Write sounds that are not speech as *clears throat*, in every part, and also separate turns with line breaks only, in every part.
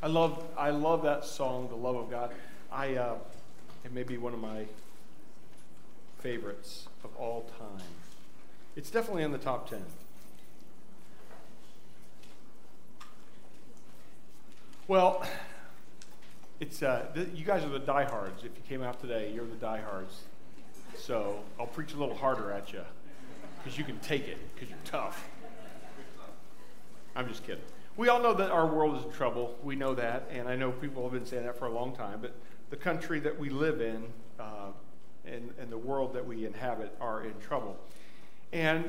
I love, I love that song, The Love of God. I, uh, it may be one of my favorites of all time. It's definitely in the top 10. Well, it's uh, th- you guys are the diehards. If you came out today, you're the diehards. So I'll preach a little harder at you because you can take it because you're tough. I'm just kidding. We all know that our world is in trouble. We know that, and I know people have been saying that for a long time. But the country that we live in uh, and, and the world that we inhabit are in trouble. And,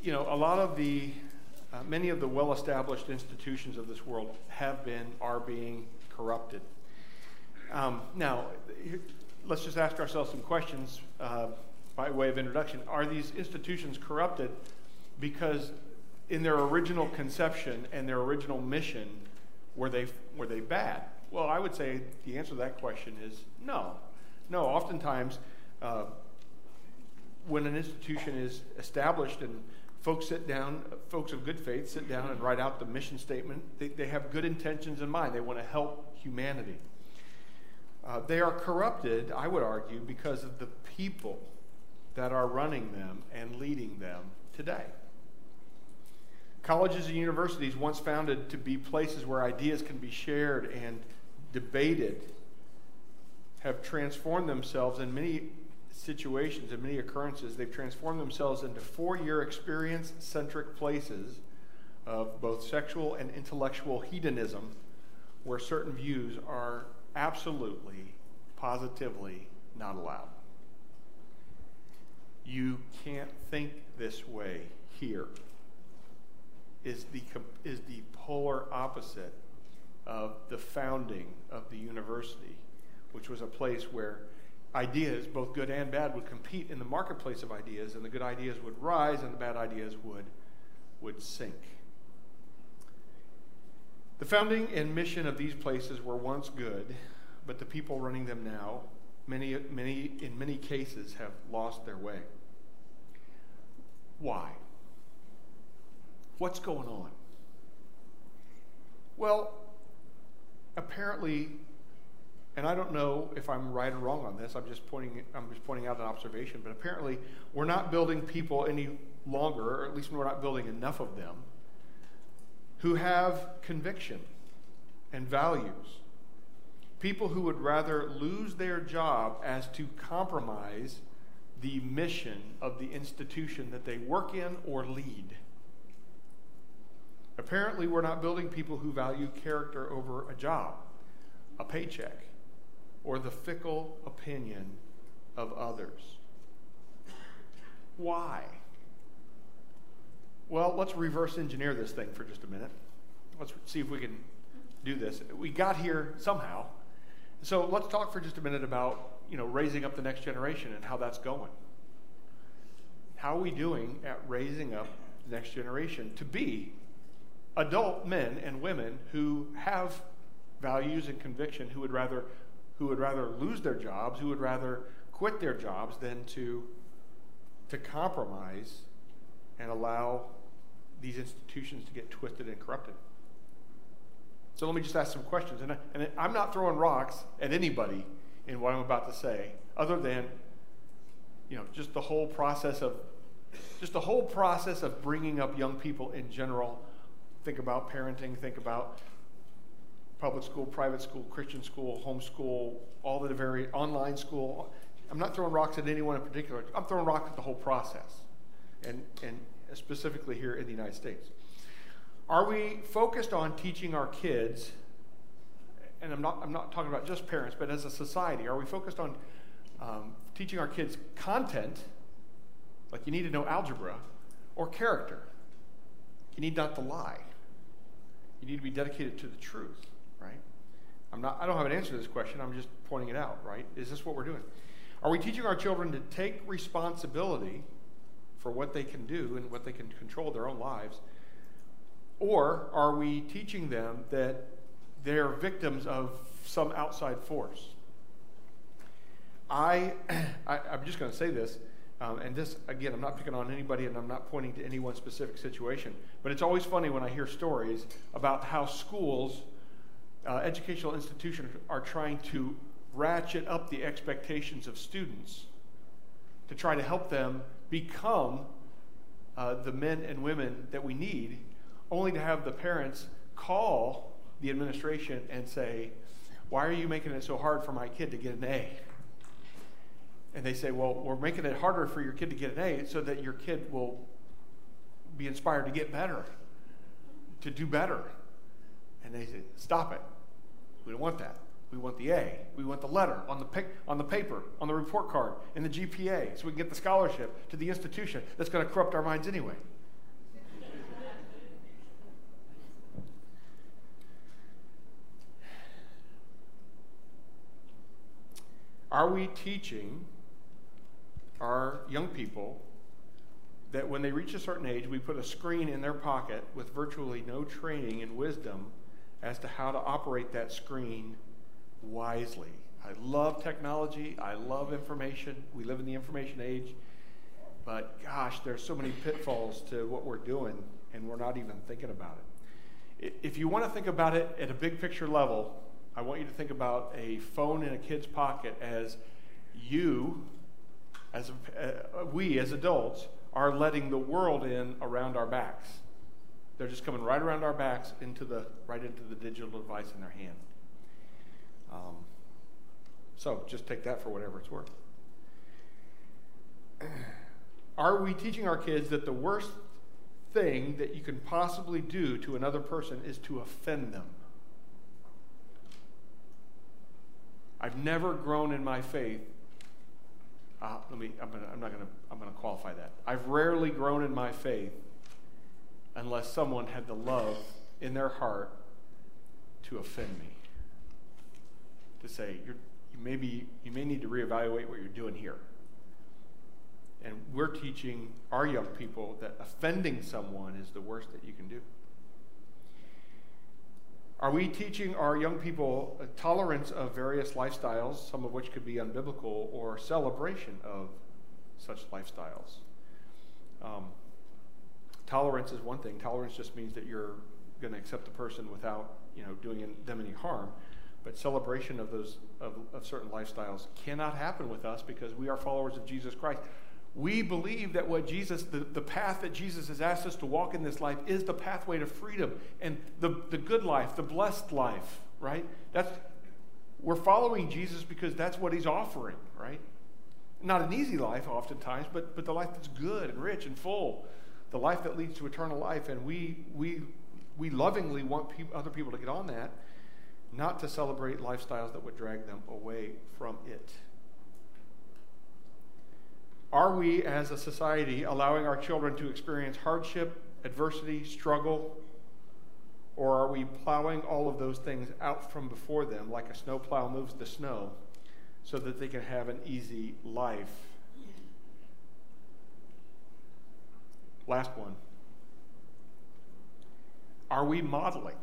you know, a lot of the, uh, many of the well established institutions of this world have been, are being corrupted. Um, now, let's just ask ourselves some questions uh, by way of introduction. Are these institutions corrupted because in their original conception and their original mission, were they, were they bad? Well, I would say the answer to that question is no. No, oftentimes, uh, when an institution is established and folks sit down, folks of good faith sit down and write out the mission statement, they, they have good intentions in mind. They want to help humanity. Uh, they are corrupted, I would argue, because of the people that are running them and leading them today. Colleges and universities, once founded to be places where ideas can be shared and debated, have transformed themselves in many situations and many occurrences. They've transformed themselves into four year experience centric places of both sexual and intellectual hedonism, where certain views are absolutely, positively not allowed. You can't think this way here is the, is the polar opposite of the founding of the university, which was a place where ideas, both good and bad, would compete in the marketplace of ideas, and the good ideas would rise and the bad ideas would, would sink. The founding and mission of these places were once good, but the people running them now, many, many, in many cases, have lost their way. Why? What's going on? Well, apparently, and I don't know if I'm right or wrong on this. I'm just pointing. I'm just pointing out an observation. But apparently, we're not building people any longer, or at least we're not building enough of them, who have conviction and values. People who would rather lose their job as to compromise the mission of the institution that they work in or lead. Apparently, we're not building people who value character over a job, a paycheck, or the fickle opinion of others. Why? Well, let's reverse engineer this thing for just a minute. Let's see if we can do this. We got here somehow. So let's talk for just a minute about, you know, raising up the next generation and how that's going. How are we doing at raising up the next generation to be adult men and women who have values and conviction who would rather who would rather lose their jobs, who would rather quit their jobs than to to compromise and allow these institutions to get twisted and corrupted. So let me just ask some questions. And, I, and I'm not throwing rocks at anybody in what I'm about to say, other than, you know, just the whole process of, just the whole process of bringing up young people in general think about parenting, think about public school, private school, Christian school, homeschool, all the very online school. I'm not throwing rocks at anyone in particular. I'm throwing rocks at the whole process, and, and specifically here in the United States. Are we focused on teaching our kids, and I'm not, I'm not talking about just parents, but as a society, are we focused on um, teaching our kids content, like you need to know algebra, or character? You need not to lie. You need to be dedicated to the truth, right? I'm not, I don't have an answer to this question. I'm just pointing it out, right? Is this what we're doing? Are we teaching our children to take responsibility for what they can do and what they can control their own lives? Or are we teaching them that they're victims of some outside force? I, *clears throat* I am just going to say this. Um, and this, again, I'm not picking on anybody and I'm not pointing to any one specific situation, but it's always funny when I hear stories about how schools uh, educational institutions are trying to ratchet up the expectations of students to try to help them become uh, the men and women that we need, only to have the parents call the administration and say, Why are you making it so hard for my kid to get an A? And they say, Well, we're making it harder for your kid to get an A so that your kid will be inspired to get better, to do better. And they say, Stop it. We don't want that. We want the A. We want the letter on the, pic- on the paper, on the report card, in the GPA, so we can get the scholarship to the institution that's going to corrupt our minds anyway. Are we teaching our young people that when they reach a certain age, we put a screen in their pocket with virtually no training and wisdom as to how to operate that screen wisely? I love technology. I love information. We live in the information age. But gosh, there's so many pitfalls to what we're doing, and we're not even thinking about it. If you want to think about it at a big picture level, I want you to think about a phone in a kid's pocket as you, as uh, we as adults, are letting the world in around our backs. They're just coming right around our backs into the right into the digital device in their hand. Um, so just take that for whatever it's worth. *clears throat* Are we teaching our kids that the worst thing that you can possibly do to another person is to offend them? I've never grown in my faith. Uh, let me. I'm, gonna, I'm not going to. I'm going to qualify that. I've rarely grown in my faith unless someone had the love in their heart to offend me. To say you're, you maybe you may need to reevaluate what you're doing here. And we're teaching our young people that offending someone is the worst that you can do. Are we teaching our young people tolerance of various lifestyles, some of which could be unbiblical, or celebration of such lifestyles? Um, tolerance is one thing. Tolerance just means that you're going to accept the person without, you know, doing them any harm. But celebration of those of, of certain lifestyles cannot happen with us because we are followers of Jesus Christ. We believe that what Jesus, the, the path that Jesus has asked us to walk in this life is the pathway to freedom and the, the good life, the blessed life, right? That's we're following Jesus because that's what he's offering, right? Not an easy life oftentimes, but, but the life that's good and rich and full, the life that leads to eternal life. And we, we, we lovingly want pe- other people to get on that, not to celebrate lifestyles that would drag them away from it. Are we, as a society, allowing our children to experience hardship, adversity, struggle, or are we plowing all of those things out from before them like a snowplow moves the snow so that they can have an easy life? Last one. Are we modeling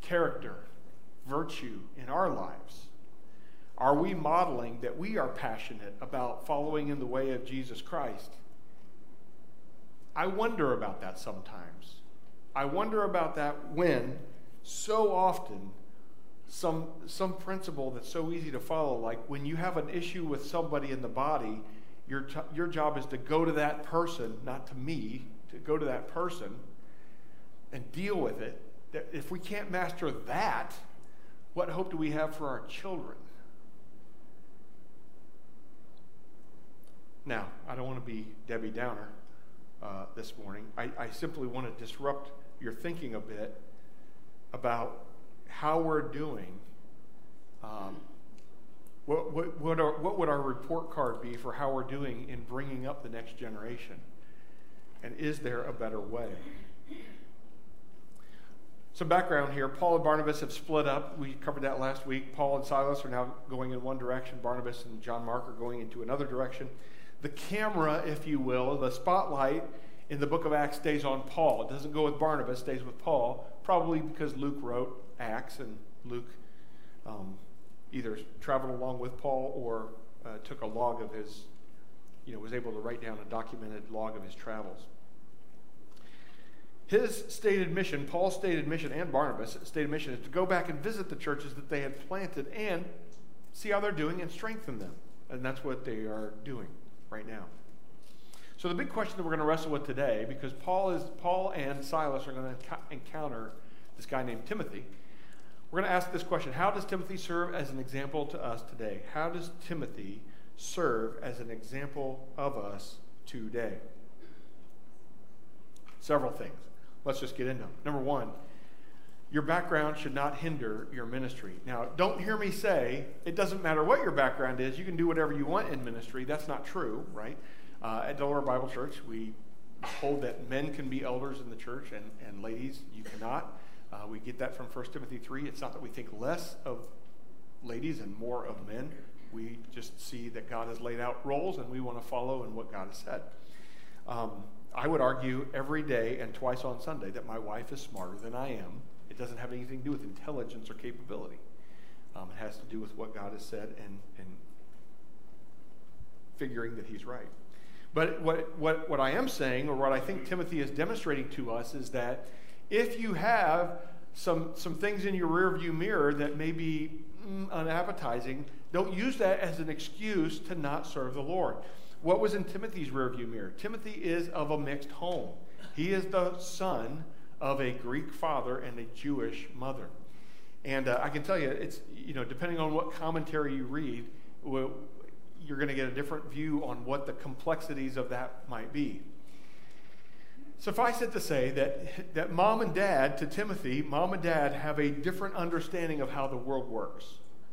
character, virtue in our lives? Are we modeling that we are passionate about following in the way of Jesus Christ? I wonder about that sometimes. I wonder about that when so often some, some principle that's so easy to follow, like when you have an issue with somebody in the body, your, your job is to go to that person, not to me, to go to that person and deal with it. If we can't master that, what hope do we have for our children? Now, I don't want to be Debbie Downer uh, this morning. I, I simply want to disrupt your thinking a bit about how we're doing. Um, what, what, what, our, what would our report card be for how we're doing in bringing up the next generation? And is there a better way? Some background here Paul and Barnabas have split up. We covered that last week. Paul and Silas are now going in one direction, Barnabas and John Mark are going into another direction the camera, if you will, the spotlight in the book of Acts stays on Paul. It doesn't go with Barnabas, stays with Paul, probably because Luke wrote Acts and Luke um, either traveled along with Paul or uh, took a log of his, you know, was able to write down a documented log of his travels. his stated mission, Paul's stated mission, and Barnabas' stated mission is to go back and visit the churches that they had planted and see how they're doing and strengthen them. And that's what they are doing right now. So the big question that we're going to wrestle with today, because Paul is Paul and Silas are going to encounter this guy named Timothy. We're going to ask this question: How does Timothy serve as an example to us today? How does Timothy serve as an example of us today? Several things. Let's just get into them. Number one, your background should not hinder your ministry. Now, don't hear me say it doesn't matter what your background is, you can do whatever you want in ministry. That's not true, right? Uh, at Delaware Bible Church, we hold that men can be elders in the church and, and ladies, you cannot. Uh, we get that from 1 Timothy 3. It's not that we think less of ladies and more of men. We just see that God has laid out roles and we want to follow in what God has said. Um, I would argue every day and twice on Sunday that my wife is smarter than I am. Doesn't have anything to do with intelligence or capability. Um, it has to do with what God has said and, and figuring that He's right. But what, what, what I am saying, or what I think Timothy is demonstrating to us, is that if you have some, some things in your rearview mirror that may be mm, unappetizing, don't use that as an excuse to not serve the Lord. What was in Timothy's rearview mirror? Timothy is of a mixed home. He is the son of a Greek father and a Jewish mother. And uh, I can tell you, it's, you know, depending on what commentary you read, well, you're going to get a different view on what the complexities of that might be. Suffice it to say that, that mom and dad, to Timothy, mom and dad have a different understanding of how the world works,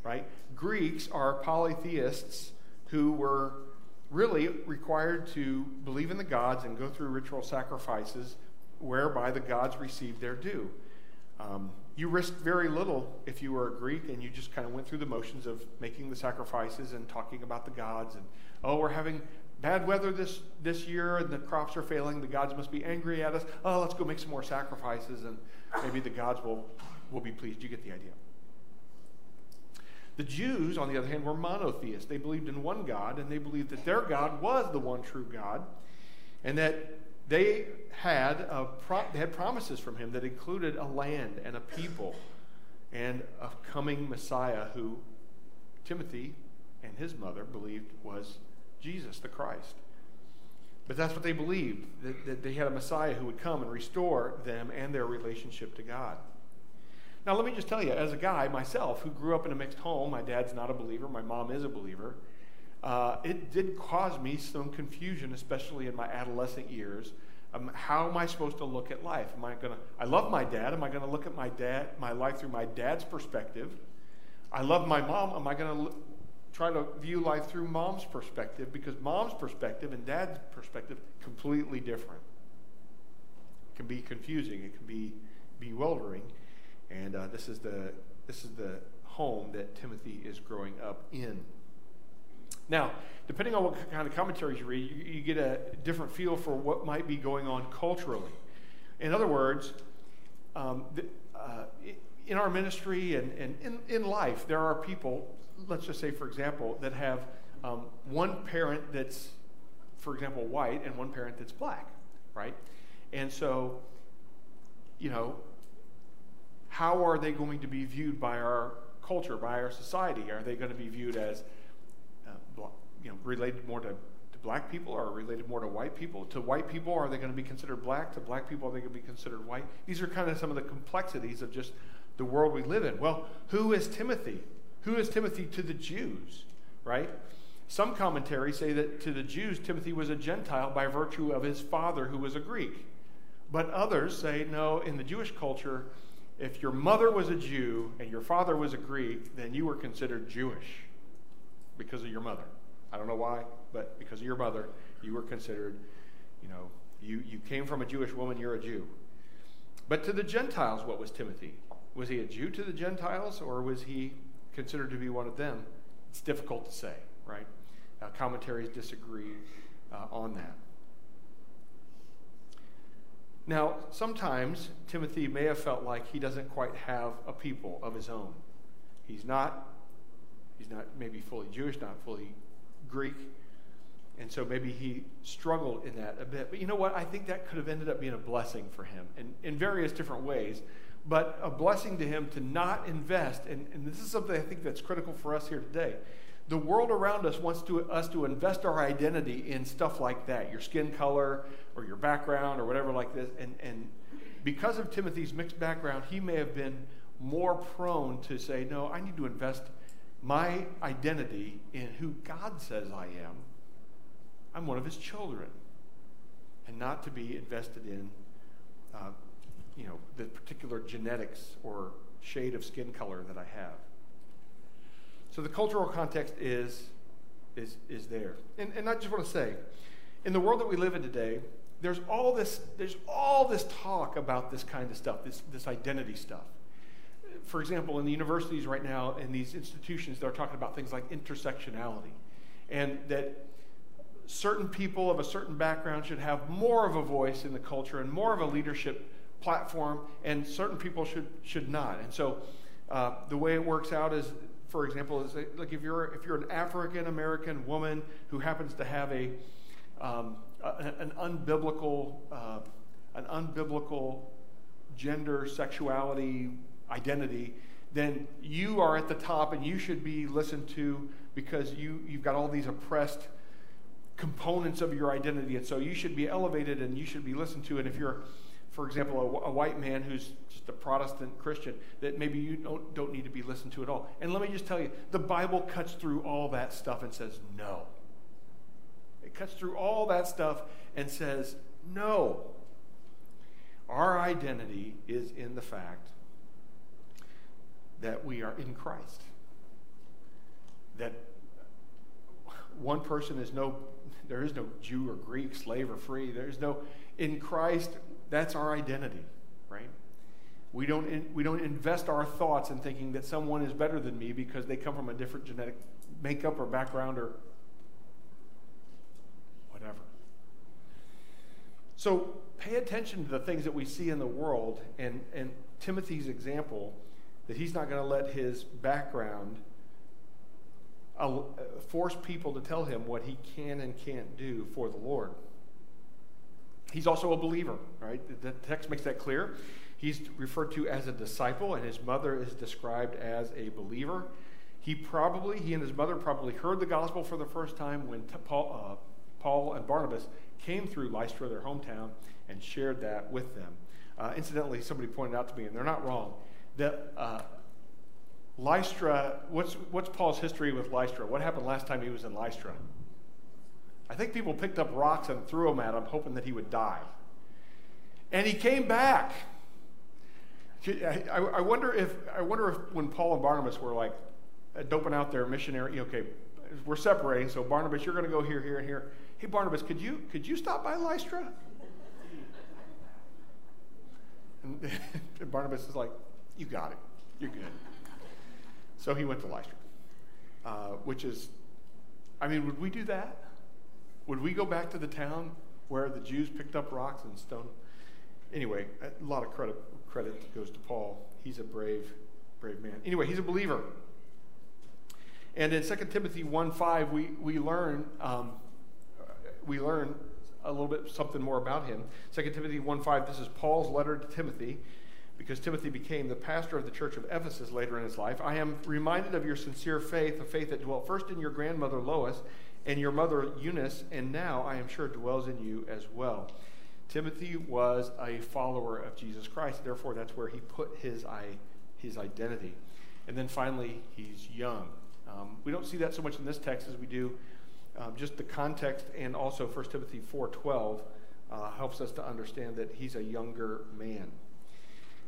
right? Greeks are polytheists who were really required to believe in the gods and go through ritual sacrifices whereby the gods received their due. Um, you risked very little if you were a Greek and you just kind of went through the motions of making the sacrifices and talking about the gods and, oh, we're having bad weather this, this year and the crops are failing. The gods must be angry at us. Oh, let's go make some more sacrifices and maybe the gods will, will be pleased. You get the idea. The Jews, on the other hand, were monotheists. They believed in one God and they believed that their God was the one true God and that they had, pro- they had promises from him that included a land and a people and a coming Messiah who Timothy and his mother believed was Jesus, the Christ. But that's what they believed, that, that they had a Messiah who would come and restore them and their relationship to God. Now, let me just tell you, as a guy myself who grew up in a mixed home, my dad's not a believer, my mom is a believer uh, it did cause me some confusion, especially in my adolescent years. Um, how am I supposed to look at life? Am I going to? I love my dad. Am I going to look at my dad, my life through my dad's perspective? I love my mom. Am I going to try to view life through mom's perspective? Because mom's perspective and dad's perspective completely different. It can be confusing. It can be bewildering, and uh, this is the this is the home that Timothy is growing up in. Now, depending on what kind of commentaries you read, you, you get a different feel for what might be going on culturally. In other words, um, the, uh, in our ministry and, and in, in life, there are people, let's just say, for example, that have um, one parent that's, for example, white and one parent that's black, right? And so, you know, how are they going to be viewed by our culture, by our society? Are they going to be viewed as you know, related more to, to black people or related more to white people? To white people, are they going to be considered black? To black people, are they going to be considered white? These are kind of some of the complexities of just the world we live in. Well, who is Timothy? Who is Timothy to the Jews, right? Some commentaries say that to the Jews, Timothy was a Gentile by virtue of his father, who was a Greek. But others say, no, in the Jewish culture, if your mother was a Jew and your father was a Greek, then you were considered Jewish because of your mother. I don't know why, but because of your mother, you were considered, you know, you, you came from a Jewish woman, you're a Jew. But to the Gentiles, what was Timothy? Was he a Jew to the Gentiles, or was he considered to be one of them? It's difficult to say, right? Uh, commentaries disagree uh, on that. Now, sometimes Timothy may have felt like he doesn't quite have a people of his own. He's not, he's not maybe fully Jewish, not fully Greek. And so maybe he struggled in that a bit. But you know what? I think that could have ended up being a blessing for him in, in various different ways. But a blessing to him to not invest. And, and this is something I think that's critical for us here today. The world around us wants to, us to invest our identity in stuff like that your skin color or your background or whatever like this. And, and because of Timothy's mixed background, he may have been more prone to say, No, I need to invest my identity in who God says I am I'm one of his children, and not to be invested in, uh, you know, the particular genetics or shade of skin color that I have. So the cultural context is is is there, and and I just want to say, in the world that we live in today, there's all this there's all this talk about this kind of stuff, this this identity stuff. For example, in the universities right now, in these institutions, they're talking about things like intersectionality, and that certain people of a certain background should have more of a voice in the culture and more of a leadership platform, and certain people should should not. And so, uh, the way it works out is, for example, is like if you're if you're an African American woman who happens to have a, um, a an unbiblical uh, an unbiblical gender sexuality identity, then you are at the top and you should be listened to because you you've got all these oppressed components of your identity. And so you should be elevated and you should be listened to. And if you're, for example, a, a white man who's just a Protestant Christian, that maybe you don't, don't need to be listened to at all. And let me just tell you, the Bible cuts through all that stuff and says no. It cuts through all that stuff and says no. Our identity is in the fact that we are in Christ. That one person is no there is no Jew or Greek, slave or free. There's no, in Christ, that's our identity, right? We don't, in, we don't invest our thoughts in thinking that someone is better than me because they come from a different genetic makeup or background or whatever. So pay attention to the things that we see in the world and, and Timothy's example that he's not going to let his background uh, force people to tell him what he can and can't do for the Lord. He's also a believer, right? The text makes that clear. He's referred to as a disciple, and his mother is described as a believer. He probably, he and his mother probably heard the gospel for the first time when Paul, uh, Paul and Barnabas came through Lystra, their hometown, and shared that with them. Uh, incidentally, somebody pointed out to me, and they're not wrong, that uh, Lystra, what's, what's Paul's history with Lystra? What happened last time he was in Lystra? I think people picked up rocks and threw them at him, hoping that he would die. And he came back. I, I, wonder if I wonder if when Paul and Barnabas were like doping out their missionary, okay, we're separating. So Barnabas, you're going to go here, here, and here. Hey Barnabas, could you could you stop by Lystra? *laughs* And *laughs* Barnabas is like, you got it. You're good. So he went to Lystra, uh, which is, I mean, would we do that? Would we go back to the town where the Jews picked up rocks and stone? Anyway, a lot of credit credit goes to Paul. He's a brave, brave man. Anyway, he's a believer. And in 2 Timothy 1 5, we, we learn um, we learn a little bit something more about him. 2 Timothy 1 5, this is Paul's letter to Timothy because Timothy became the pastor of the church of Ephesus later in his life, I am reminded of your sincere faith, a faith that dwelt first in your grandmother Lois and your mother Eunice, and now I am sure dwells in you as well. Timothy was a follower of Jesus Christ, therefore, that's where he put his, his identity. And then finally, he's young. Um, we don't see that so much in this text as we do um, just the context, and also 1 Timothy 4.12 uh, helps us to understand that he's a younger man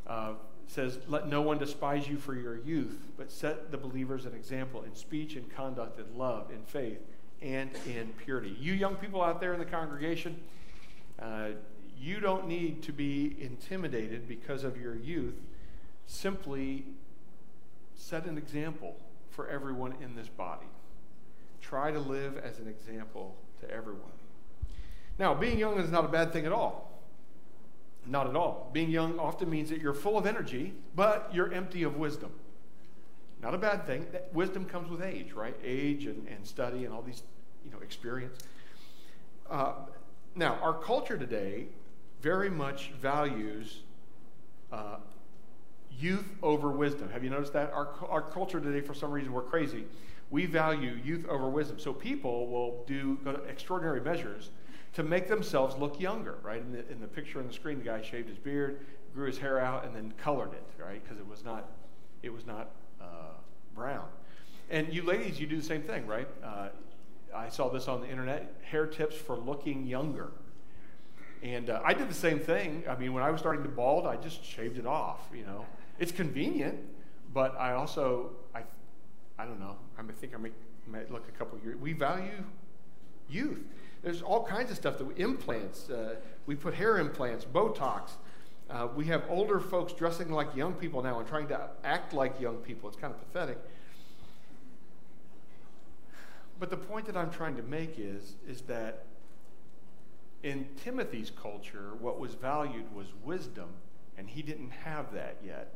uh, says, Let no one despise you for your youth, but set the believers an example in speech and conduct, in love, in faith, and in purity. You young people out there in the congregation, uh, you don't need to be intimidated because of your youth. Simply set an example for everyone in this body. Try to live as an example to everyone. Now, being young is not a bad thing at all. Not at all. Being young often means that you're full of energy, but you're empty of wisdom. Not a bad thing. Wisdom comes with age, right? Age and, and study and all these, you know, experience. Uh, now, our culture today very much values uh, youth over wisdom. Have you noticed that? Our, our culture today, for some reason, we're crazy. We value youth over wisdom. So people will do extraordinary measures to make themselves look younger, right? In the, in the picture on the screen, the guy shaved his beard, grew his hair out, and then colored it, right? Because it was not, it was not uh, brown. And you ladies, you do the same thing, right? Uh, I saw this on the internet hair tips for looking younger. And uh, I did the same thing. I mean, when I was starting to bald, I just shaved it off, you know. It's convenient, but I also, I, don't know, I think I might, might look a couple years. We value youth. There's all kinds of stuff that we, implants, uh, we put hair implants, Botox. Uh, we have older folks dressing like young people now and trying to act like young people. It's kind of pathetic. But the point that I'm trying to make is, is that in Timothy's culture, what was valued was wisdom, and he didn't have that yet.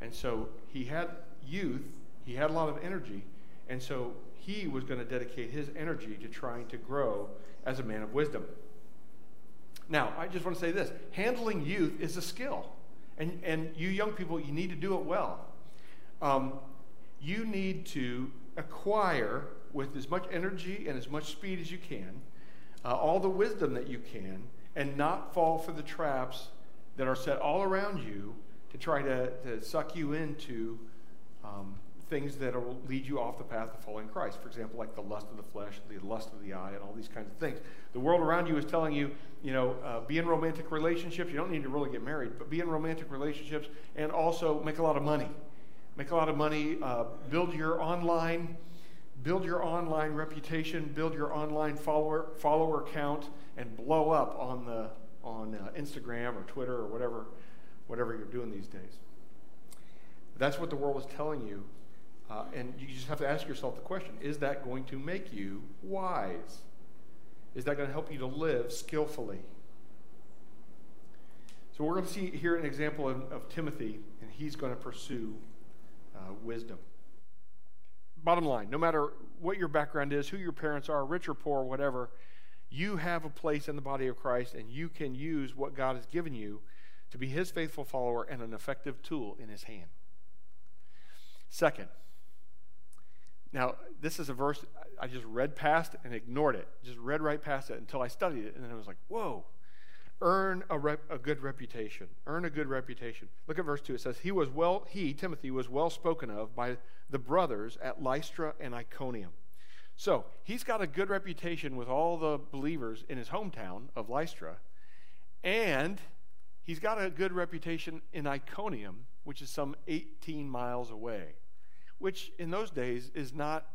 And so he had youth, he had a lot of energy, and so he was going to dedicate his energy to trying to grow as a man of wisdom. Now, I just want to say this handling youth is a skill. And, and you young people, you need to do it well. Um, you need to acquire with as much energy and as much speed as you can, uh, all the wisdom that you can, and not fall for the traps that are set all around you to try to, to suck you into um, things that will lead you off the path of following Christ. For example, like the lust of the flesh, the lust of the eye, and all these kinds of things. The world around you is telling you, you know, uh, be in romantic relationships. You don't need to really get married, but be in romantic relationships and also make a lot of money. Make a lot of money, uh, build your online build your online reputation, build your online follower follower count, and blow up on the on uh, Instagram or Twitter or whatever whatever you're doing these days. That's what the world is telling you, uh, and you just have to ask yourself the question: Is that going to make you wise? Is that going to help you to live skillfully? So we're going to see here an example of, of Timothy, and he's going to pursue uh, wisdom bottom line, no matter what your background is, who your parents are, rich or poor, whatever, you have a place in the body of Christ and you can use what God has given you to be his faithful follower and an effective tool in his hand. Second, now this is a verse I just read past and ignored it, just read right past it until I studied it, and then I was like, whoa, earn a, rep, a good reputation. Earn a good reputation. Look at verse 2. It says, He was well, he, Timothy, was well spoken of by the brothers at Lystra and Iconium. So he's got a good reputation with all the believers in his hometown of Lystra, and he's got a good reputation in Iconium, which is some 18 miles away, which in those days is not,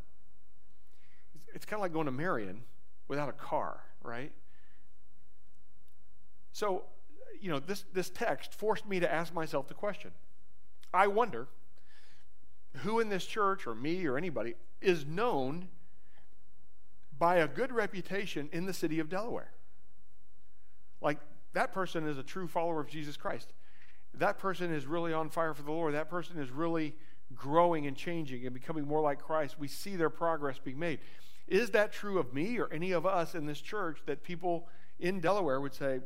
it's kind of like going to Marion without a car, right? So, you know, this, this text forced me to ask myself the question I wonder who in this church, or me, or anybody, is known by a good reputation in the city of Delaware. Like, that person is a true follower of Jesus Christ. That person is really on fire for the Lord. That person is really growing and changing and becoming more like Christ. We see their progress being made. Is that true of me or any of us in this church that people in Delaware would say,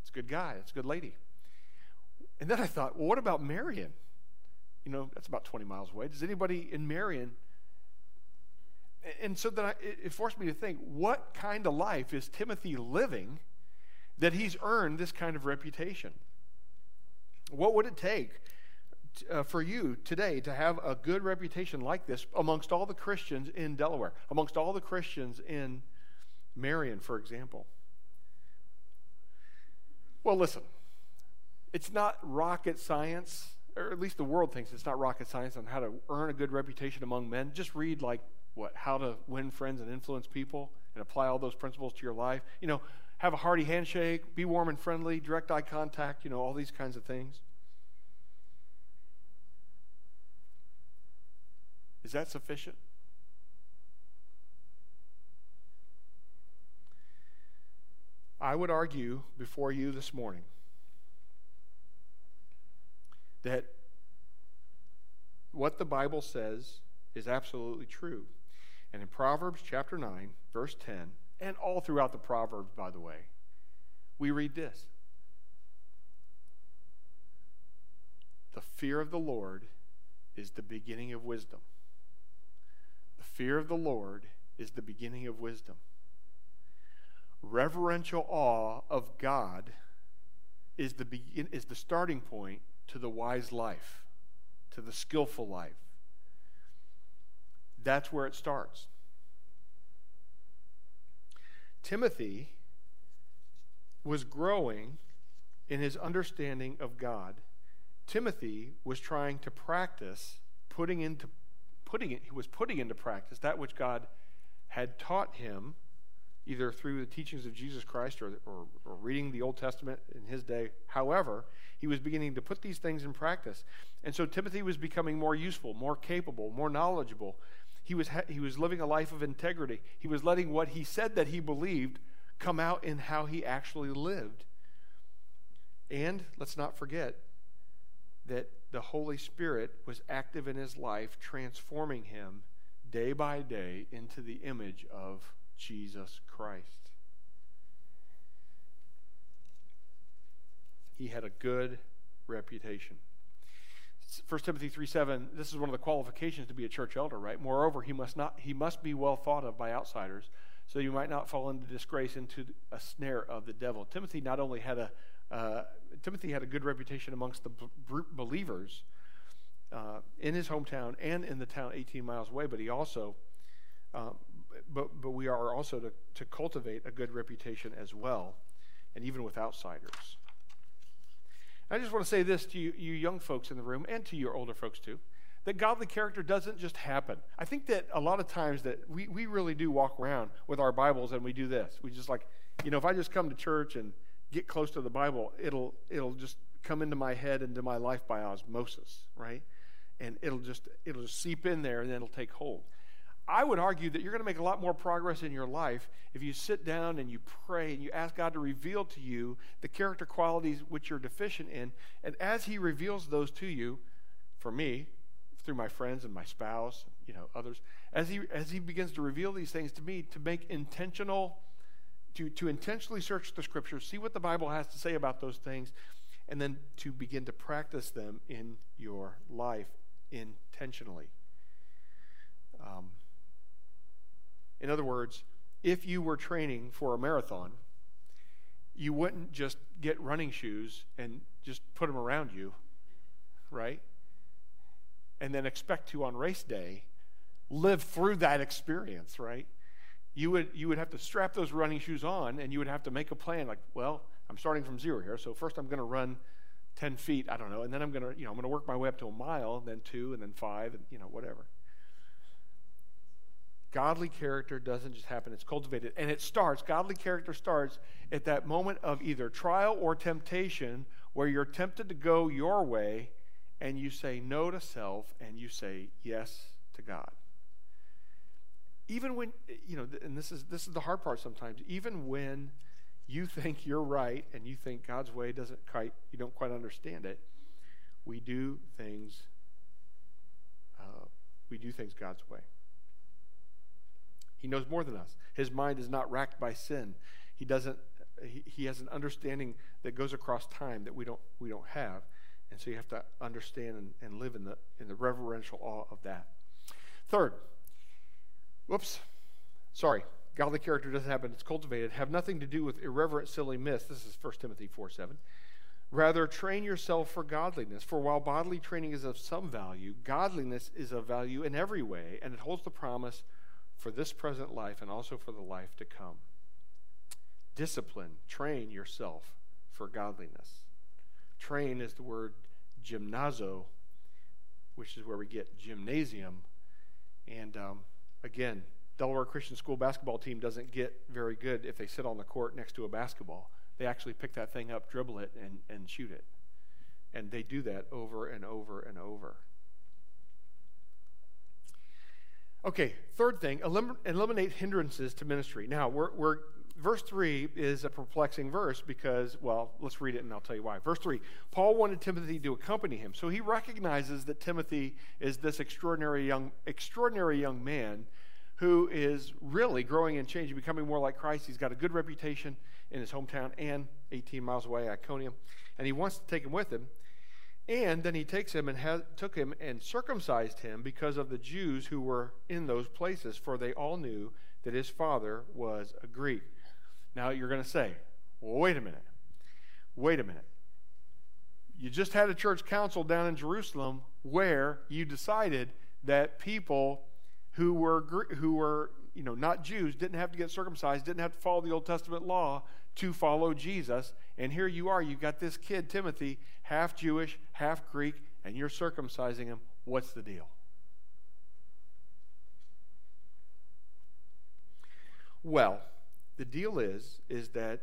it's a good guy, it's a good lady? And then I thought, well, what about Marion? You know, that's about 20 miles away. Does anybody in Marion? And so then I, it forced me to think what kind of life is Timothy living that he's earned this kind of reputation? What would it take uh, for you today to have a good reputation like this amongst all the Christians in Delaware, amongst all the Christians in Marion, for example? Well, listen, it's not rocket science or at least the world thinks it's not rocket science on how to earn a good reputation among men. Just read like what how to win friends and influence people and apply all those principles to your life. You know, have a hearty handshake, be warm and friendly, direct eye contact, you know, all these kinds of things. Is that sufficient? I would argue before you this morning that what the Bible says is absolutely true. And in Proverbs chapter 9, verse 10, and all throughout the Proverbs, by the way, we read this The fear of the Lord is the beginning of wisdom. Fear of the Lord is the beginning of wisdom. Reverential awe of God is the, begin, is the starting point to the wise life, to the skillful life. That's where it starts. Timothy was growing in his understanding of God. Timothy was trying to practice putting into putting it he was putting into practice that which God had taught him either through the teachings of Jesus Christ or, or, or, reading the Old Testament in his day. However, he was beginning to put these things in practice. And so Timothy was becoming more useful, more capable, more knowledgeable. He was, he was living a life of integrity. He was letting what he said that he believed come out in how he actually lived. And let's not forget that the Holy Spirit was active in his life, transforming him day by day into the image of Jesus Christ. He had a good reputation. 1 Timothy 3 7, this is one of the qualifications to be a church elder, right? Moreover, he must not he must be well thought of by outsiders, so you might not fall into disgrace into a snare of the devil. Timothy not only had a uh, Timothy had a good reputation amongst the b- believers uh, in his hometown and in the town 18 miles away, but he also um, but, but we are also to, to cultivate a good reputation as well, and even with outsiders. I just want to say this to you, you young folks in the room and to your older folks too that godly character doesn't just happen. I think that a lot of times that we, we really do walk around with our Bibles and we do this. We just like, you know, if I just come to church and get close to the Bible, it'll it'll just come into my head into my life by osmosis, right? And it'll just it'll just seep in there and then it'll take hold. I would argue that you're going to make a lot more progress in your life if you sit down and you pray and you ask God to reveal to you the character qualities which you're deficient in. And as He reveals those to you, for me, through my friends and my spouse, you know, others, as He as He begins to reveal these things to me, to make intentional, to to intentionally search the Scriptures, see what the Bible has to say about those things, and then to begin to practice them in your life intentionally. Um, in other words, if you were training for a marathon, you wouldn't just get running shoes and just put them around you, right? And then expect to on race day live through that experience, right? You would you would have to strap those running shoes on and you would have to make a plan like, well, I'm starting from zero here, so first I'm going to run 10 feet, I don't know, and then I'm going to, you know, I'm going to work my way up to a mile, then 2 and then 5 and you know, whatever. Godly character doesn't just happen, it's cultivated. And it starts, godly character starts at that moment of either trial or temptation where you're tempted to go your way and you say no to self and you say yes to God. Even when, you know, and this is, this is the hard part sometimes, even when you think you're right and you think God's way doesn't quite, you don't quite understand it, we do things, uh, we do things God's way. He knows more than us. His mind is not racked by sin. He doesn't he, he has an understanding that goes across time that we don't we don't have. And so you have to understand and, and live in the in the reverential awe of that. Third, whoops, sorry, godly character doesn't happen, it's cultivated, have nothing to do with irreverent, silly myths. This is 1 Timothy 4 7. Rather, train yourself for godliness. For while bodily training is of some value, godliness is of value in every way, and it holds the promise for this present life and also for the life to come. Discipline, train yourself for godliness. Train is the word gymnazo, which is where we get gymnasium. And um, again, Delaware Christian School basketball team doesn't get very good if they sit on the court next to a basketball. They actually pick that thing up, dribble it, and, and shoot it. And they do that over and over and over. Okay, third thing, elim- eliminate hindrances to ministry. Now, we're, we're, verse 3 is a perplexing verse because, well, let's read it and I'll tell you why. Verse 3 Paul wanted Timothy to accompany him. So he recognizes that Timothy is this extraordinary young, extraordinary young man who is really growing and changing, becoming more like Christ. He's got a good reputation in his hometown and 18 miles away, Iconium, and he wants to take him with him. And then he takes him and took him and circumcised him because of the Jews who were in those places, for they all knew that his father was a Greek. Now you're going to say, well, wait a minute. Wait a minute. You just had a church council down in Jerusalem where you decided that people who were who were you know not Jews didn't have to get circumcised, didn't have to follow the Old Testament law to follow Jesus. And here you are, you've got this kid Timothy, half Jewish, half Greek, and you're circumcising him. What's the deal? Well, the deal is is that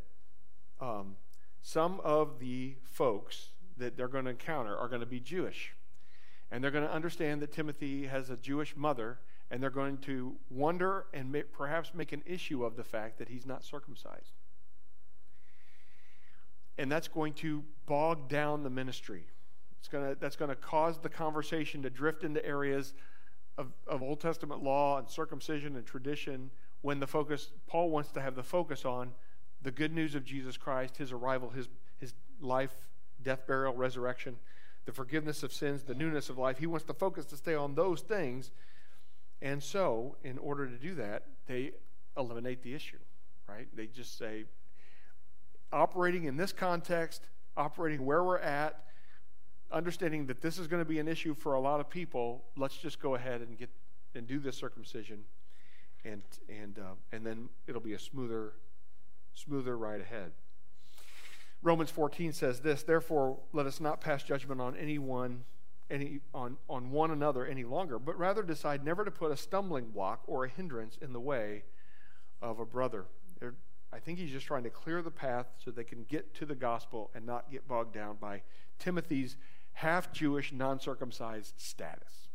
um, some of the folks that they're going to encounter are going to be Jewish. And they're going to understand that Timothy has a Jewish mother, and they're going to wonder and may, perhaps make an issue of the fact that he's not circumcised. And that's going to bog down the ministry. It's to, that's going to cause the conversation to drift into areas of, of Old Testament law and circumcision and tradition when the focus, Paul wants to have the focus on the good news of Jesus Christ, his arrival, his, his life, death, burial, resurrection, the forgiveness of sins, the newness of life. He wants the focus to stay on those things. And so, in order to do that, they eliminate the issue, right? They just say, operating in this context, operating where we're at, understanding that this is going to be an issue for a lot of people, let's just go ahead and get and do this circumcision, and and uh, and then it'll be a smoother smoother ride ahead. Romans 14 says this, therefore let us not pass judgment on anyone any on, on one another any longer, but rather decide never to put a stumbling block or a hindrance in the way of a brother. They're, I think he's just trying to clear the path so they can get to the gospel and not get bogged down by Timothy's half Jewish, non circumcised status.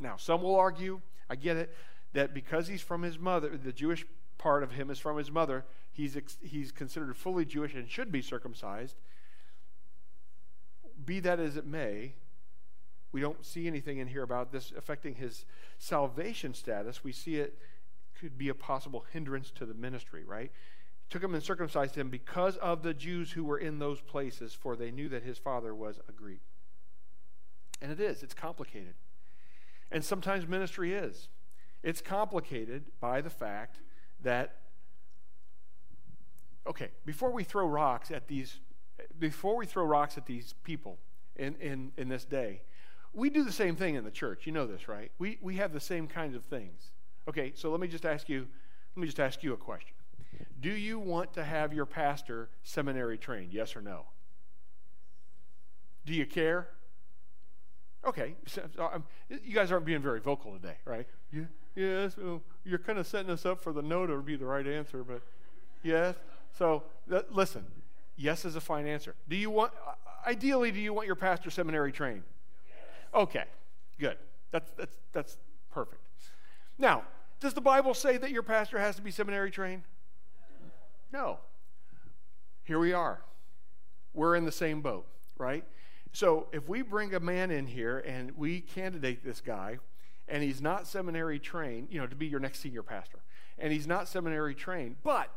Now, some will argue, I get it, that because he's from his mother, the Jewish part of him is from his mother, he's, he's considered fully Jewish and should be circumcised. Be that as it may, we don't see anything in here about this affecting his salvation status. We see it could be a possible hindrance to the ministry, right? Took him and circumcised him because of the Jews who were in those places, for they knew that his father was a Greek. And it is, it's complicated. And sometimes ministry is. It's complicated by the fact that okay, before we throw rocks at these, before we throw rocks at these people in, in, in this day, we do the same thing in the church. You know this, right? We, we have the same kinds of things. Okay, so let me just ask you, let me just ask you a question. Do you want to have your pastor seminary trained? Yes or no? Do you care? Okay, so, um, you guys aren't being very vocal today, right? Yeah, yes. You're kind of setting us up for the no to be the right answer, but yes. So th- listen, yes is a fine answer. Do you want, uh, ideally, do you want your pastor seminary trained? Okay, good. That's, that's, that's perfect. Now, does the Bible say that your pastor has to be seminary trained? No. Here we are. We're in the same boat, right? So if we bring a man in here and we candidate this guy, and he's not seminary trained, you know, to be your next senior pastor, and he's not seminary trained, but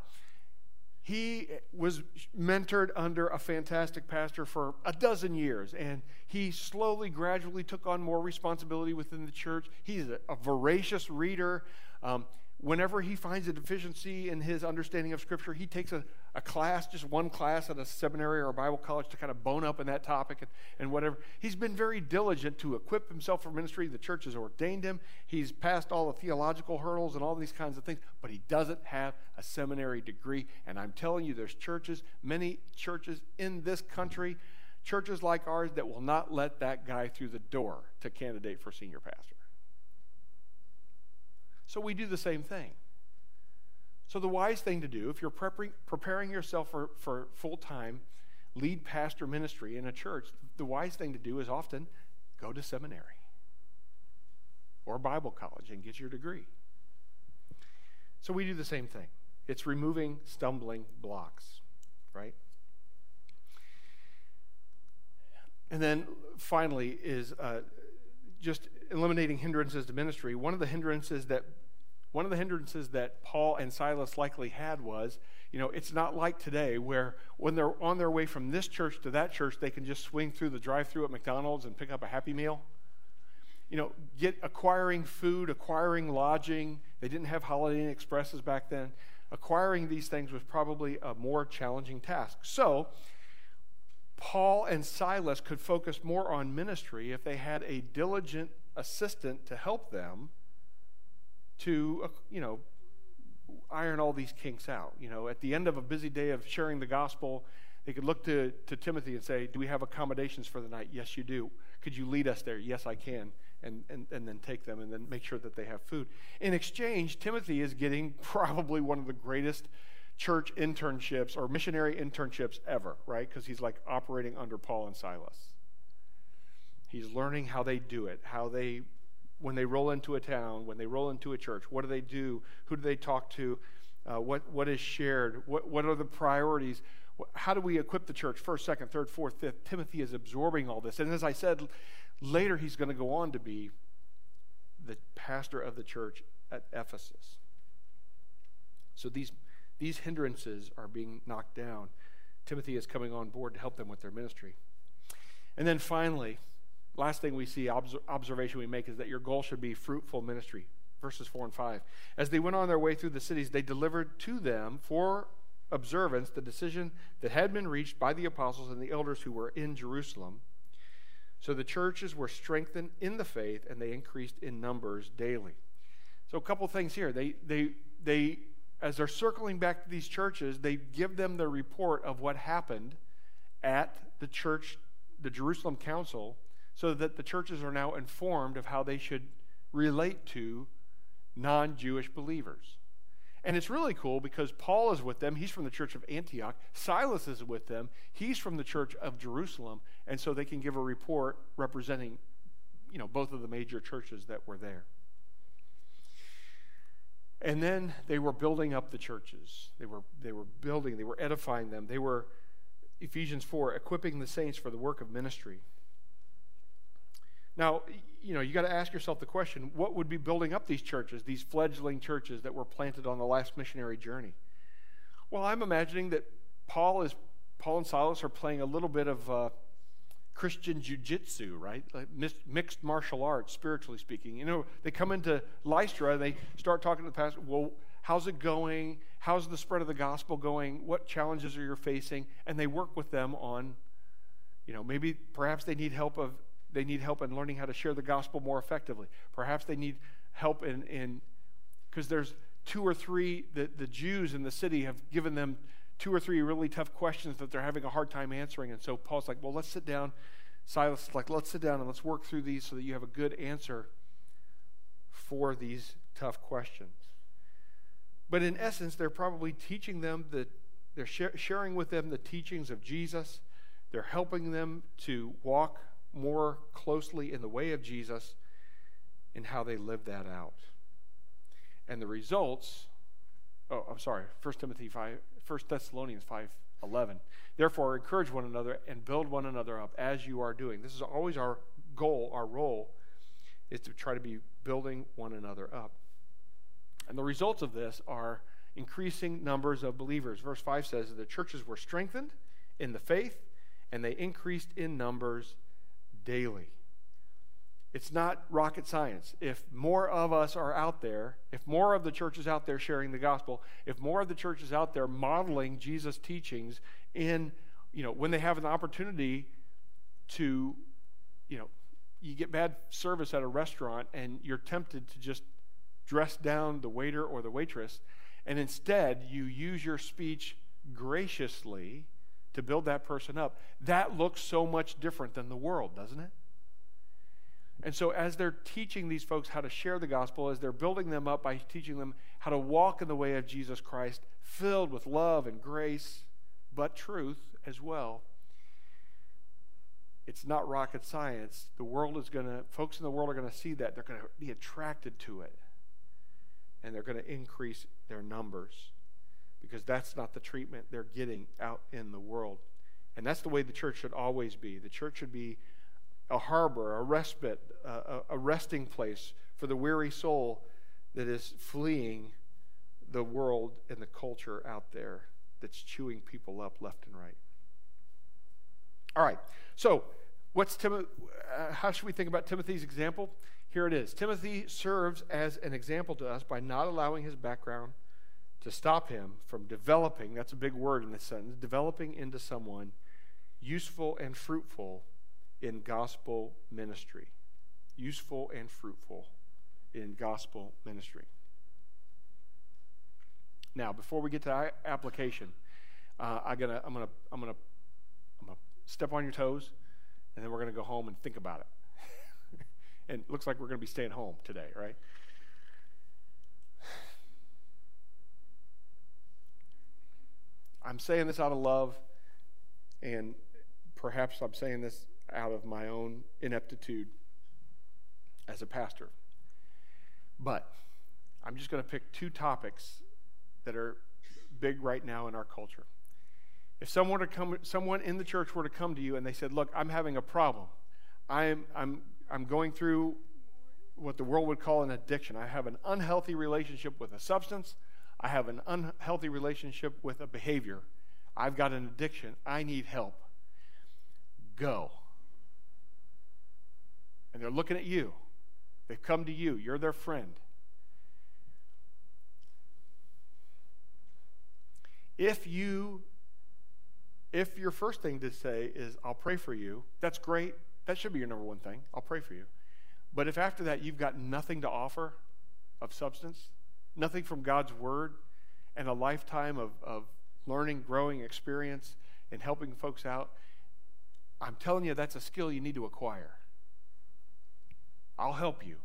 he was mentored under a fantastic pastor for a dozen years, and he slowly, gradually took on more responsibility within the church. He's a, a voracious reader. Um, whenever he finds a deficiency in his understanding of Scripture, he takes a, a class, just one class at a seminary or a Bible college to kind of bone up in that topic and, and whatever. He's been very diligent to equip himself for ministry. The church has ordained him. He's passed all the theological hurdles and all these kinds of things, but he doesn't have a seminary degree. And I'm telling you, there's churches, many churches in this country, churches like ours, that will not let that guy through the door to candidate for senior pastor. So we do the same thing. So, the wise thing to do, if you're preparing, yourself for, for full time lead pastor ministry in a church, the wise thing to do is often go to seminary or Bible college and get your degree. So, we do the same thing. It's removing stumbling blocks, right? And then finally, is uh, just eliminating hindrances to ministry. One of the hindrances that one of the hindrances that Paul and Silas likely had was, you know, it's not like today where when they're on their way from this church to that church, they can just swing through the drive through at McDonald's and pick up a Happy Meal. You know, get acquiring food, acquiring lodging. They didn't have Holiday Inn Expresses back then. Acquiring these things was probably a more challenging task. So, Paul and Silas could focus more on ministry if they had a diligent assistant to help them to, uh, you know, iron all these kinks out. You know, at the end of a busy day of sharing the gospel, they could look to, to Timothy and say, Do we have accommodations for the night? Yes, you do. Could you lead us there? Yes, I can. And, and, and then take them and then make sure that they have food. In exchange, Timothy is getting *laughs* probably one of the greatest church internships or missionary internships ever, right? Because he's like operating under Paul and Silas. He's learning how they do it, how they, when they roll into a town, when they roll into a church, what do they do? Who do they talk to? Uh, what, what is shared? What, what are the priorities? How do we equip the church? First, second, third, fourth, fifth. Timothy is absorbing all this. And as I said, later he's going to go on to be the pastor of the church at Ephesus. So these, these hindrances are being knocked down. Timothy is coming on board to help them with their ministry. And then finally, Last thing we see, observation we make, is that your goal should be fruitful ministry. Verses 4 and 5. As they went on their way through the cities, they delivered to them for observance the decision that had been reached by the apostles and the elders who were in Jerusalem. So the churches were strengthened in the faith and they increased in numbers daily. So a couple things here. They they they as they're circling back to these churches, they give them the report of what happened at the church, the Jerusalem council, so that the churches are now informed of how they should relate to non Jewish believers. And it's really cool because Paul is with them. He's from the church of Antioch. Silas is with them. He's from the church of Jerusalem. And so they can give a report representing, you know, both of the major churches that were there. And then they were building up the churches. They were, they were building, they were edifying them. They were, Ephesians 4, equipping the saints for the work of ministry. Now, you know, you got to ask yourself the question what would be building up these churches, these fledgling churches that were planted on the last missionary journey? Well, I'm imagining that Paul is Paul and Silas are playing a little bit of uh, Christian jujitsu, right? Like mixed martial arts, spiritually speaking. You know, they come into Lystra, they start talking to the pastor. Well, how's it going? How's the spread of the gospel going? What challenges are you facing? And they work with them on, you know, maybe perhaps they need help of they need help in learning how to share the gospel more effectively. Perhaps they need help in, in because there's two or three, the, the Jews in the city have given them two or three really tough questions that they're having a hard time answering. And so Paul's like, well, let's sit down. Silas like, let's sit down and let's work through these so that you have a good answer for these tough questions. But in essence, they're probably teaching them that they're sharing with them the teachings of Jesus. They're helping them to walk more closely in the way of Jesus and how they live that out. And the results, oh, I'm sorry, 1 Timothy 5, 1 Thessalonians 5, 11. Therefore, encourage one another and build one another up as you are doing. This is always our goal, our role, is to try to be building one another up. And the results of this are increasing numbers of believers. Verse 5 says that the churches were strengthened in the faith and they increased in numbers daily. It's not rocket science. If more of us are out there, if more of the churches out there sharing the gospel, if more of the churches out there modeling Jesus' teachings in, you know, when they have an opportunity to, you know, you get bad service at a restaurant and you're tempted to just dress down the waiter or the waitress, and instead you use your speech graciously to build that person up. That looks so much different than the world, doesn't it? And so, as they're teaching these folks how to share the gospel, as they're building them up by teaching them how to walk in the way of Jesus Christ, filled with love and grace, but truth as well, it's not rocket science. The world is going to, folks in the world are going to see that. They're going to be attracted to it. And they're going to increase their numbers because that's not the treatment they're getting out in the world. And that's the way the church should always be. The church should be a harbor, a respite, a, a resting place for the weary soul that is fleeing the world and the culture out there that's chewing people up left and right. All right, so what's Tim- uh, how should we think about Timothy's example? Here it is. Timothy serves as an example to us by not allowing his background to stop him from developing, that's a big word in this sentence, developing into someone useful and fruitful in gospel ministry. Useful and fruitful in gospel ministry. Now, before we get to application, uh, I gotta, I'm gonna, I'm gonna, I'm gonna step on your toes, and then we're gonna go home and think about it. *laughs* and it looks like we're gonna be staying home today, right? I'm saying this out of love, and perhaps I'm saying this out of my own ineptitude as a pastor. But I'm just going to pick two topics that are big right now in our culture. If someone, to come, someone in the church were to come to you and they said, Look, I'm having a problem. I'm, I'm, I'm going through what the world would call an addiction. I have an unhealthy relationship with a substance, I have an unhealthy relationship with a behavior. I've got an addiction. I need help. Go. And they're looking at you. They've come to you. You're their friend. If you if your first thing to say is I'll pray for you, that's great. That should be your number one thing. I'll pray for you. But if after that you've got nothing to offer of substance, nothing from God's word, and a lifetime of, of learning, growing experience, and helping folks out, I'm telling you that's a skill you need to acquire. I'll help you,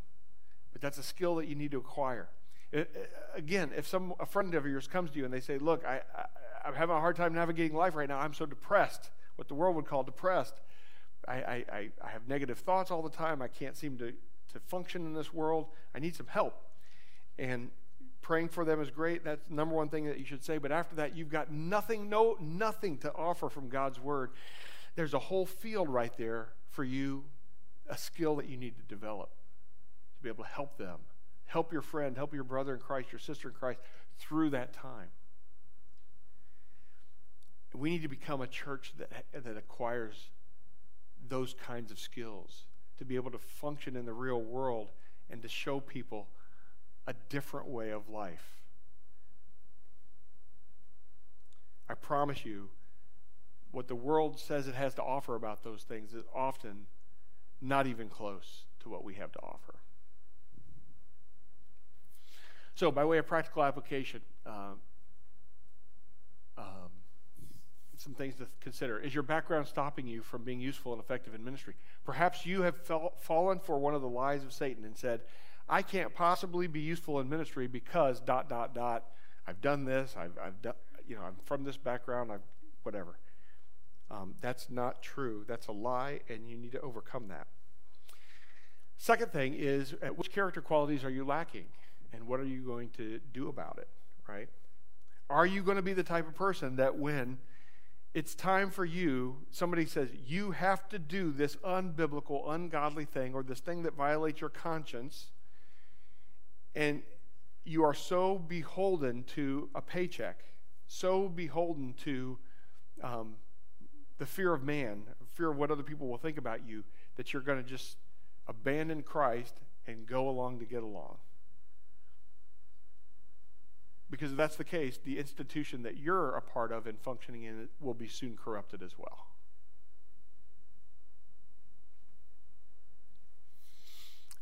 but that's a skill that you need to acquire. It, it, again, if some a friend of yours comes to you and they say, "Look, I, I, I'm having a hard time navigating life right now. I'm so depressed, what the world would call depressed. I, I, I have negative thoughts all the time. I can't seem to, to function in this world. I need some help." And praying for them is great. That's the number one thing that you should say. But after that, you've got nothing, no, nothing to offer from God's word. There's a whole field right there for you, a skill that you need to develop to be able to help them, help your friend, help your brother in Christ, your sister in Christ through that time. We need to become a church that, that acquires those kinds of skills to be able to function in the real world and to show people a different way of life. I promise you, what the world says it has to offer about those things is often not even close to what we have to offer. So, by way of practical application, uh, um, some things to consider. Is your background stopping you from being useful and effective in ministry? Perhaps you have fell, fallen for one of the lies of Satan and said, I can't possibly be useful in ministry because dot dot dot. I've done this. I've, I've done. You know, I'm from this background. I've whatever. Um, that's not true. That's a lie, and you need to overcome that. Second thing is, which character qualities are you lacking, and what are you going to do about it? Right? Are you going to be the type of person that when it's time for you, somebody says, you have to do this unbiblical, ungodly thing, or this thing that violates your conscience, and you are so beholden to a paycheck, so beholden to um, the fear of man, fear of what other people will think about you, that you're going to just abandon Christ and go along to get along. Because if that's the case, the institution that you're a part of and functioning in will be soon corrupted as well.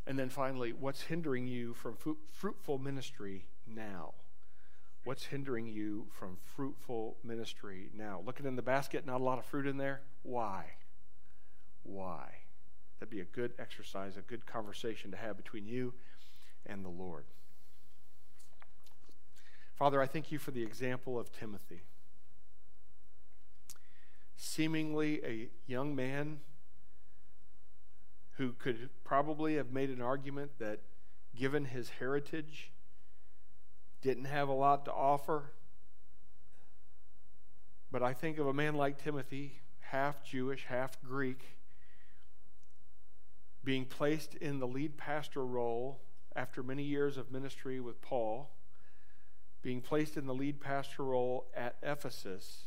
And then finally, what's hindering you from fruitful ministry now? What's hindering you from fruitful ministry now? Looking in the basket, not a lot of fruit in there. Why? Why? That'd be a good exercise, a good conversation to have between you and the Lord. Father, I thank you for the example of Timothy. Seemingly a young man who could probably have made an argument that, given his heritage, didn't have a lot to offer. But I think of a man like Timothy, half Jewish, half Greek, being placed in the lead pastor role after many years of ministry with Paul, being placed in the lead pastor role at Ephesus,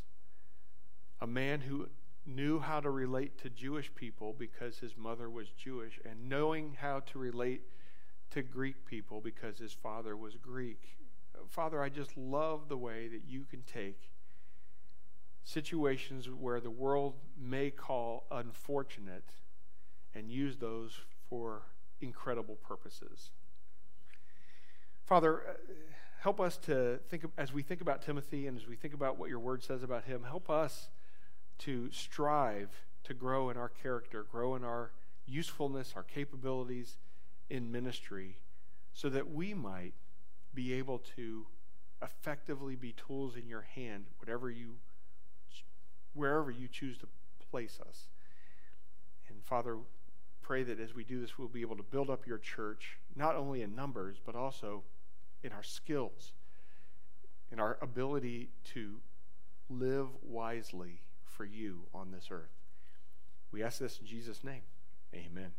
a man who knew how to relate to Jewish people because his mother was Jewish, and knowing how to relate to Greek people because his father was Greek. Father, I just love the way that you can take situations where the world may call unfortunate and use those for incredible purposes. Father, uh, help us to think as we think about Timothy and as we think about what your word says about him, help us to strive to grow in our character, grow in our usefulness, our capabilities in ministry, so that we might be able to effectively be tools in your hand, whatever you, wherever you choose to place us. And Father, pray that as we do this, we'll be able to build up your church, not only in numbers, but also in our skills, in our ability to live wisely for you on this earth. We ask this in Jesus' name. Amen.